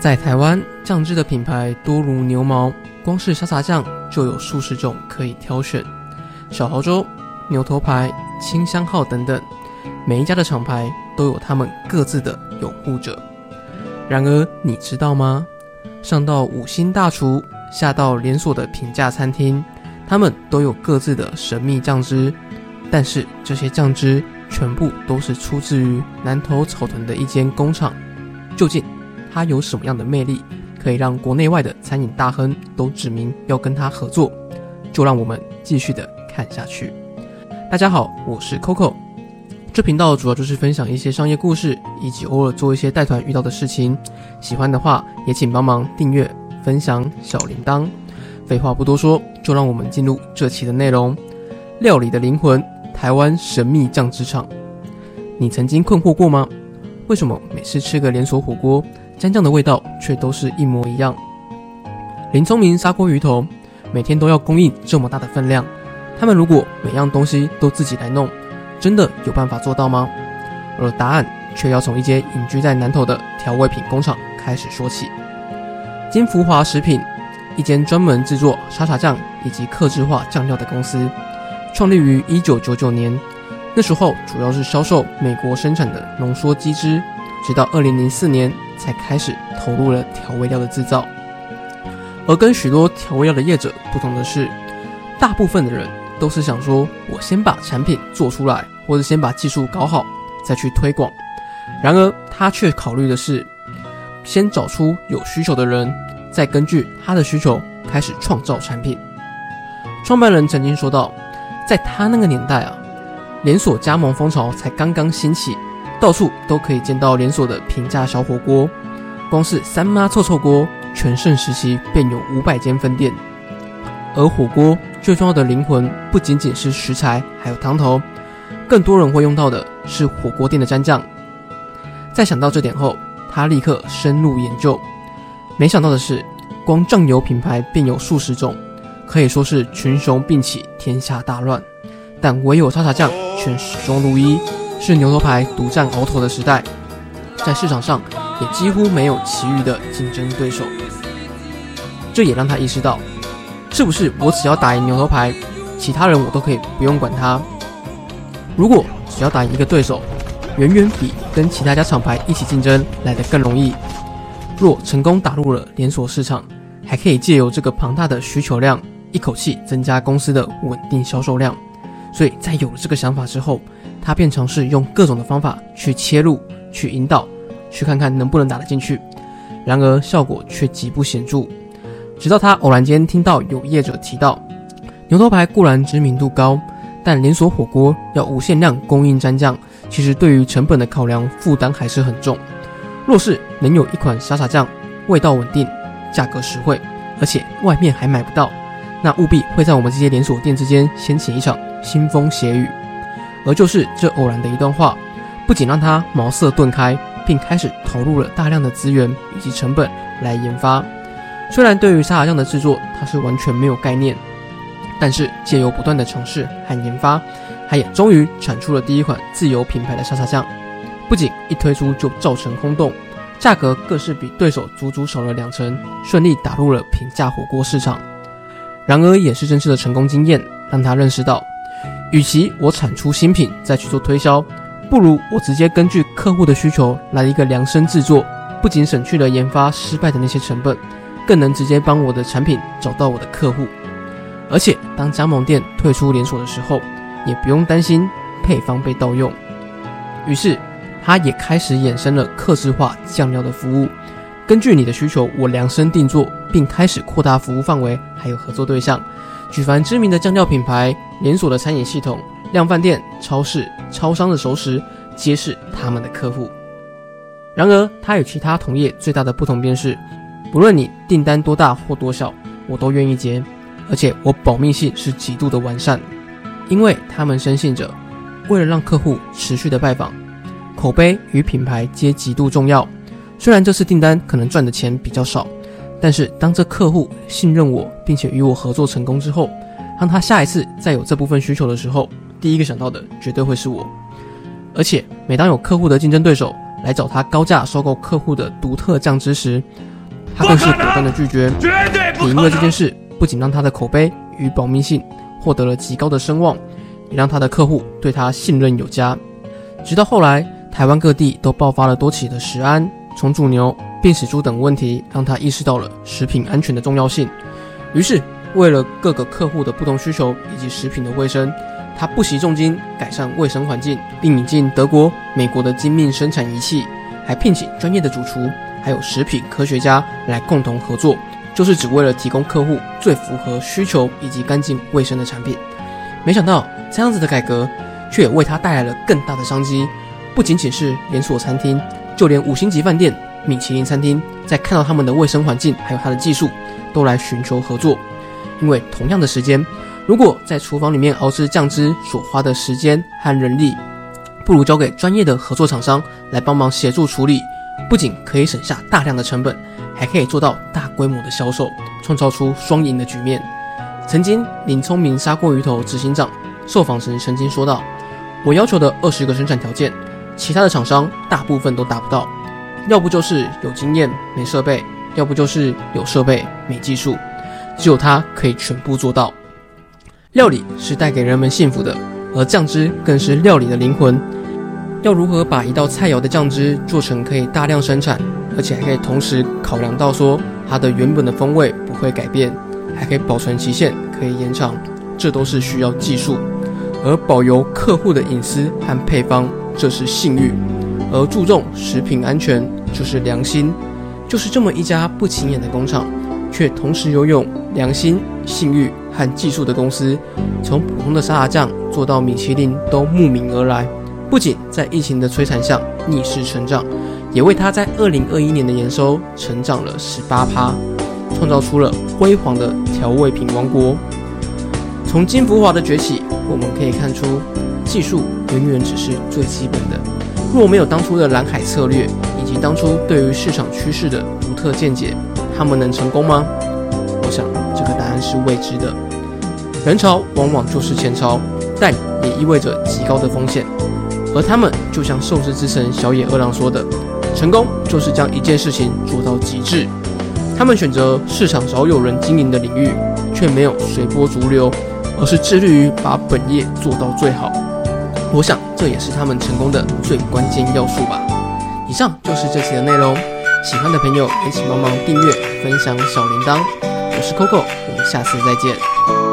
在台湾，酱汁的品牌多如牛毛，光是沙茶酱就有数十种可以挑选。小豪州、牛头牌、清香号等等，每一家的厂牌都有他们各自的拥护者。然而，你知道吗？上到五星大厨，下到连锁的平价餐厅，他们都有各自的神秘酱汁。但是，这些酱汁全部都是出自于南投草屯的一间工厂。究竟它有什么样的魅力，可以让国内外的餐饮大亨都指明要跟他合作？就让我们继续的看下去。大家好，我是 Coco。这频道主要就是分享一些商业故事，以及偶尔做一些带团遇到的事情。喜欢的话，也请帮忙订阅、分享小铃铛。废话不多说，就让我们进入这期的内容。料理的灵魂，台湾神秘酱汁厂。你曾经困惑过吗？为什么每次吃个连锁火锅，蘸酱的味道却都是一模一样？林聪明砂锅鱼头，每天都要供应这么大的分量，他们如果每样东西都自己来弄，真的有办法做到吗？而答案却要从一间隐居在南头的调味品工厂开始说起。金福华食品，一间专门制作沙茶酱以及客制化酱料的公司，创立于一九九九年。那时候主要是销售美国生产的浓缩鸡汁，直到二零零四年才开始投入了调味料的制造。而跟许多调味料的业者不同的是，大部分的人都是想说，我先把产品做出来，或者先把技术搞好，再去推广。然而他却考虑的是，先找出有需求的人，再根据他的需求开始创造产品。创办人曾经说到，在他那个年代啊。连锁加盟风潮才刚刚兴起，到处都可以见到连锁的平价小火锅。光是三妈臭臭锅全盛时期便有五百间分店。而火锅最重要的灵魂不仅仅是食材，还有汤头，更多人会用到的是火锅店的蘸酱。在想到这点后，他立刻深入研究。没想到的是，光酱油品牌便有数十种，可以说是群雄并起，天下大乱。但唯有沙茶酱却始终如一，是牛头牌独占鳌头的时代，在市场上也几乎没有其余的竞争对手。这也让他意识到，是不是我只要打赢牛头牌，其他人我都可以不用管他？如果只要打赢一个对手，远远比跟其他家厂牌一起竞争来得更容易。若成功打入了连锁市场，还可以借由这个庞大的需求量，一口气增加公司的稳定销售量。所以在有了这个想法之后，他便尝试用各种的方法去切入、去引导、去看看能不能打得进去。然而效果却极不显著。直到他偶然间听到有业者提到，牛头牌固然知名度高，但连锁火锅要无限量供应蘸酱，其实对于成本的考量负担还是很重。若是能有一款沙茶酱，味道稳定、价格实惠，而且外面还买不到，那务必会在我们这些连锁店之间掀起一场。腥风血雨，而就是这偶然的一段话，不仅让他茅塞顿开，并开始投入了大量的资源以及成本来研发。虽然对于沙茶酱的制作他是完全没有概念，但是借由不断的尝试和研发，他也终于产出了第一款自有品牌的沙茶酱。不仅一推出就造成轰动，价格更是比对手足足少了两成，顺利打入了平价火锅市场。然而，也是真实的成功经验，让他认识到。与其我产出新品再去做推销，不如我直接根据客户的需求来一个量身制作，不仅省去了研发失败的那些成本，更能直接帮我的产品找到我的客户。而且当加盟店退出连锁的时候，也不用担心配方被盗用。于是他也开始衍生了客制化酱料的服务，根据你的需求，我量身定做，并开始扩大服务范围，还有合作对象。举凡知名的酱料品牌、连锁的餐饮系统、量饭店、超市、超商的熟食，皆是他们的客户。然而，他与其他同业最大的不同便是，不论你订单多大或多小，我都愿意接，而且我保密性是极度的完善，因为他们深信着，为了让客户持续的拜访，口碑与品牌皆极度重要。虽然这次订单可能赚的钱比较少。但是，当这客户信任我，并且与我合作成功之后，当他下一次再有这部分需求的时候，第一个想到的绝对会是我。而且，每当有客户的竞争对手来找他高价收购客户的独特酱汁时，他更是果断的拒绝。也因为这件事，不仅让他的口碑与保密性获得了极高的声望，也让他的客户对他信任有加。直到后来，台湾各地都爆发了多起的食安、虫煮牛、病死猪等问题，让他意识到了食品安全的重要性。于是，为了各个客户的不同需求以及食品的卫生，他不惜重金改善卫生环境，并引进德国、美国的精密生产仪器，还聘请专业的主厨，还有食品科学家来共同合作，就是只为了提供客户最符合需求以及干净卫生的产品。没想到这样子的改革，却也为他带来了更大的商机。不仅仅是连锁餐厅，就连五星级饭店、米其林餐厅，在看到他们的卫生环境还有他的技术，都来寻求合作。因为同样的时间，如果在厨房里面熬制酱汁所花的时间和人力，不如交给专业的合作厂商来帮忙协助处理，不仅可以省下大量的成本，还可以做到大规模的销售，创造出双赢的局面。曾经，林聪明砂锅鱼头执行长受访时曾经说道：“我要求的二十个生产条件，其他的厂商大部分都达不到，要不就是有经验没设备，要不就是有设备没技术。”只有它可以全部做到。料理是带给人们幸福的，而酱汁更是料理的灵魂。要如何把一道菜肴的酱汁做成可以大量生产，而且还可以同时考量到说它的原本的风味不会改变，还可以保存期限可以延长，这都是需要技术。而保留客户的隐私和配方，这是信誉。而注重食品安全就是良心。就是这么一家不起眼的工厂。却同时拥有良心、信誉和技术的公司，从普通的沙拉酱做到米其林都慕名而来。不仅在疫情的摧残下逆势成长，也为他在二零二一年的营收成长了十八趴，创造出了辉煌的调味品王国。从金福华的崛起，我们可以看出，技术远远只是最基本的。若没有当初的蓝海策略，以及当初对于市场趋势的独特见解，他们能成功吗？我想这个答案是未知的。人潮往往就是钱潮，但也意味着极高的风险。而他们就像寿司之神小野二郎说的：“成功就是将一件事情做到极致。”他们选择市场少有人经营的领域，却没有随波逐流，而是致力于把本业做到最好。我想这也是他们成功的最关键要素吧。以上就是这期的内容。喜欢的朋友也请帮忙订阅、分享小铃铛。我是 Coco，我们下次再见。